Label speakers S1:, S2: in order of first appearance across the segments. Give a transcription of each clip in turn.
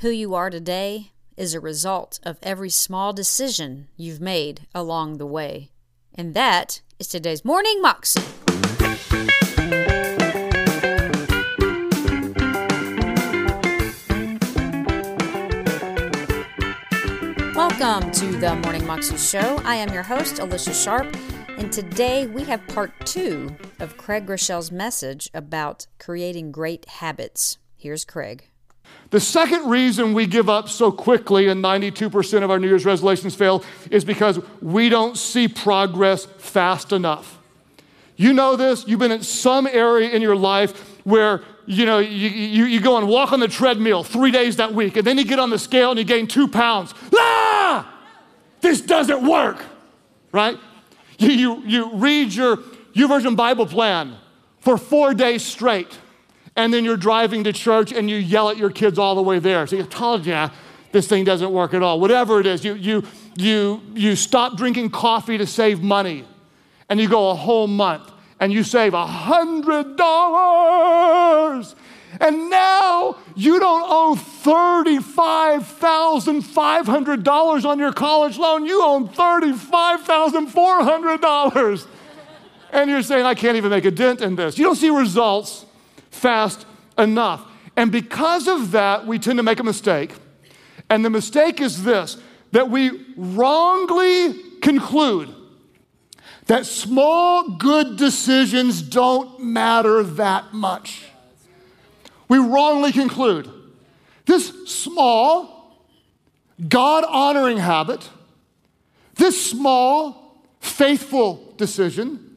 S1: Who you are today is a result of every small decision you've made along the way. And that is today's Morning Moxie. Welcome to the Morning Moxie Show. I am your host, Alicia Sharp, and today we have part two of Craig Groeschel's message about creating great habits. Here's Craig.
S2: The second reason we give up so quickly and 92% of our New Year's resolutions fail is because we don't see progress fast enough. You know this, you've been in some area in your life where you know you, you, you go and walk on the treadmill three days that week, and then you get on the scale and you gain two pounds. Ah! This doesn't work, right? You, you, you read your YouVersion Bible plan for four days straight and then you're driving to church and you yell at your kids all the way there. So you told you this thing doesn't work at all. Whatever it is, you, you, you, you stop drinking coffee to save money and you go a whole month and you save a hundred dollars. And now you don't owe $35,500 on your college loan. You owe $35,400. And you're saying, I can't even make a dent in this. You don't see results fast enough. And because of that, we tend to make a mistake. And the mistake is this that we wrongly conclude that small good decisions don't matter that much. We wrongly conclude this small, God honoring habit, this small, faithful decision,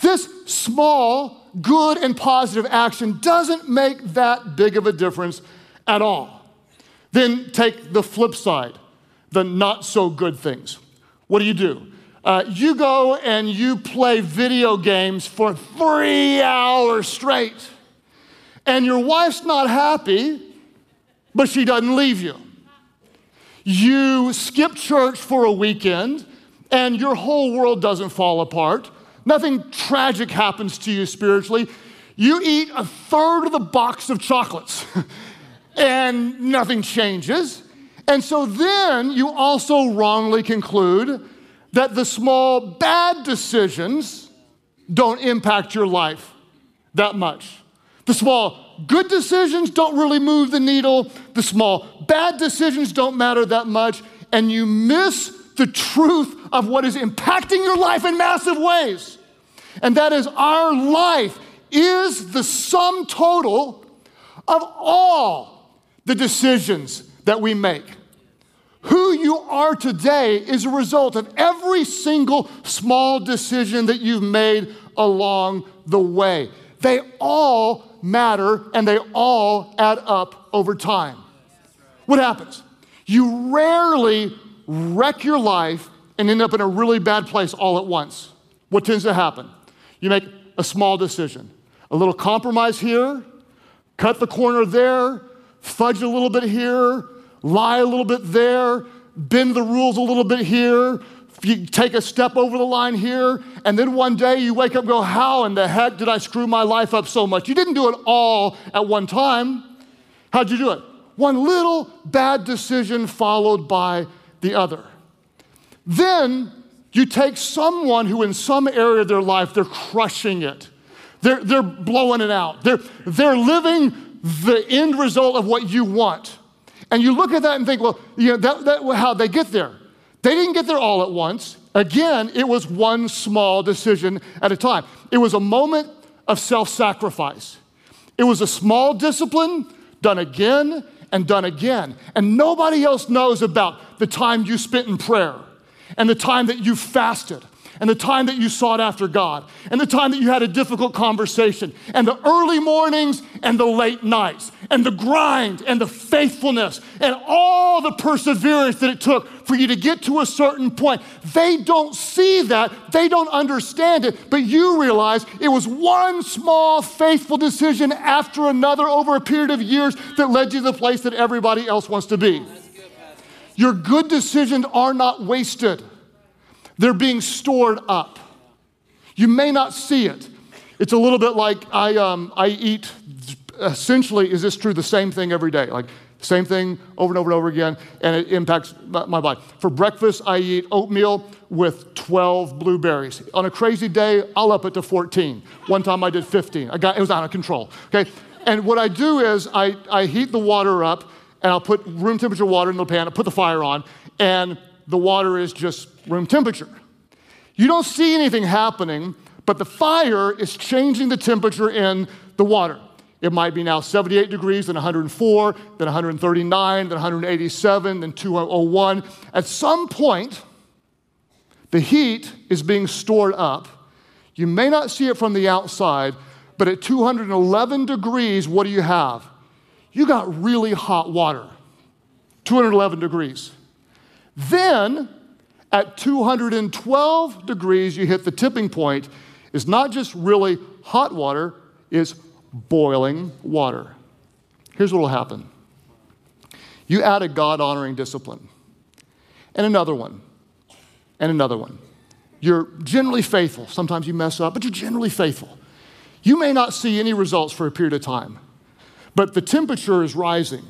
S2: this small, good and positive action doesn't make that big of a difference at all. Then take the flip side, the not so good things. What do you do? Uh, you go and you play video games for three hours straight, and your wife's not happy, but she doesn't leave you. You skip church for a weekend, and your whole world doesn't fall apart Nothing tragic happens to you spiritually. You eat a third of the box of chocolates and nothing changes. And so then you also wrongly conclude that the small bad decisions don't impact your life that much. The small good decisions don't really move the needle. The small bad decisions don't matter that much. And you miss the truth of what is impacting your life in massive ways and that is our life is the sum total of all the decisions that we make. Who you are today is a result of every single small decision that you've made along the way. They all matter and they all add up over time. What happens? You rarely wreck your life and end up in a really bad place all at once. What tends to happen? You make a small decision, a little compromise here, cut the corner there, fudge a little bit here, lie a little bit there, bend the rules a little bit here, you take a step over the line here, and then one day you wake up and go, How in the heck did I screw my life up so much? You didn't do it all at one time. How'd you do it? One little bad decision followed by the other. Then you take someone who, in some area of their life, they're crushing it, they're, they're blowing it out, they're, they're living the end result of what you want. And you look at that and think, well, you know, that, that, how they get there? They didn't get there all at once. Again, it was one small decision at a time. It was a moment of self sacrifice. It was a small discipline done again and done again. And nobody else knows about the time you spent in prayer and the time that you fasted and the time that you sought after God, and the time that you had a difficult conversation, and the early mornings and the late nights, and the grind and the faithfulness, and all the perseverance that it took for you to get to a certain point. They don't see that, they don't understand it, but you realize it was one small faithful decision after another over a period of years that led you to the place that everybody else wants to be. Your good decisions are not wasted, they're being stored up. You may not see it. It's a little bit like I, um, I eat, essentially, is this true? The same thing every day. Like Same thing over and over and over again, and it impacts my body. For breakfast, I eat oatmeal with 12 blueberries. On a crazy day, I'll up it to 14. One time I did 15. I got, it was out of control. Okay? And what I do is I, I heat the water up, and I'll put room temperature water in the pan, I'll put the fire on, and the water is just room temperature. You don't see anything happening, but the fire is changing the temperature in the water. It might be now 78 degrees, then 104, then 139, then 187, then 201. At some point, the heat is being stored up. You may not see it from the outside, but at 211 degrees, what do you have? You got really hot water. 211 degrees. Then, at 212 degrees, you hit the tipping point. It's not just really hot water, it's boiling water. Here's what will happen you add a God honoring discipline, and another one, and another one. You're generally faithful. Sometimes you mess up, but you're generally faithful. You may not see any results for a period of time, but the temperature is rising.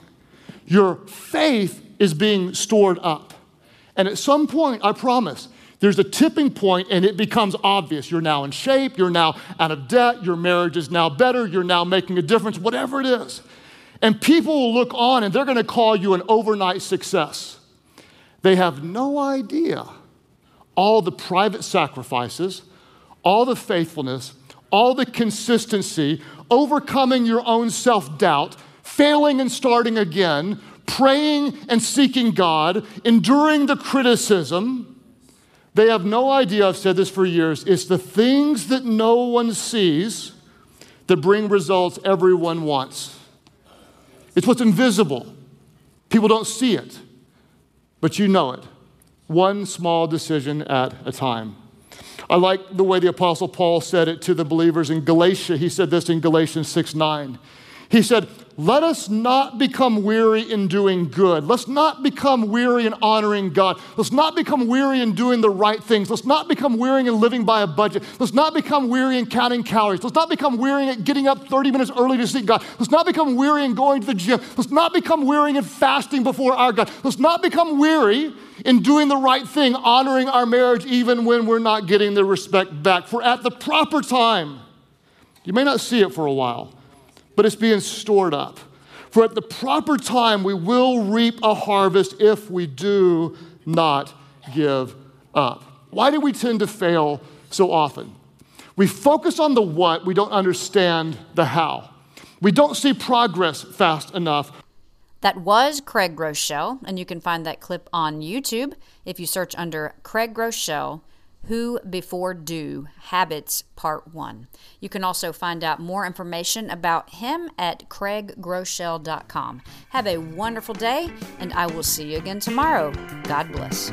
S2: Your faith is being stored up. And at some point, I promise, there's a tipping point and it becomes obvious. You're now in shape, you're now out of debt, your marriage is now better, you're now making a difference, whatever it is. And people will look on and they're to call you an overnight success. They have no idea all the private sacrifices, all the faithfulness, all the consistency, overcoming your own self doubt, failing and starting again, praying and seeking God, enduring the criticism they have no idea, I've said this for years, it's the things that no one sees that bring results everyone wants. It's what's invisible. People don't see it, but you know it. One small decision at a time. I like the way the Apostle Paul said it to the believers in Galatia. He said this in Galatians 6 9. He said, let us not become weary in doing good. Let's not become weary in honoring God. Let's not become weary in doing the right things. Let's not become weary in living by a budget. Let's not become weary in counting calories. Let's not become weary in getting up 30 minutes early to seek God. Let's not become weary in going to the gym. Let's not become weary in fasting before our God. Let's not become weary in doing the right thing, honoring our marriage even when we're not getting the respect back. For at the proper time, you may not see it for a while but it's being stored up. For at the proper time, we will reap a harvest if we do not give up. Why do we tend to fail so often? We focus on the what, we don't understand the how. We don't see progress fast enough.
S1: That was Craig Groeschel, and you can find that clip on YouTube if you search under Craig Groeschel who Before Do Habits Part 1. You can also find out more information about him at craiggroeschel.com. Have a wonderful day, and I will see you again tomorrow. God bless.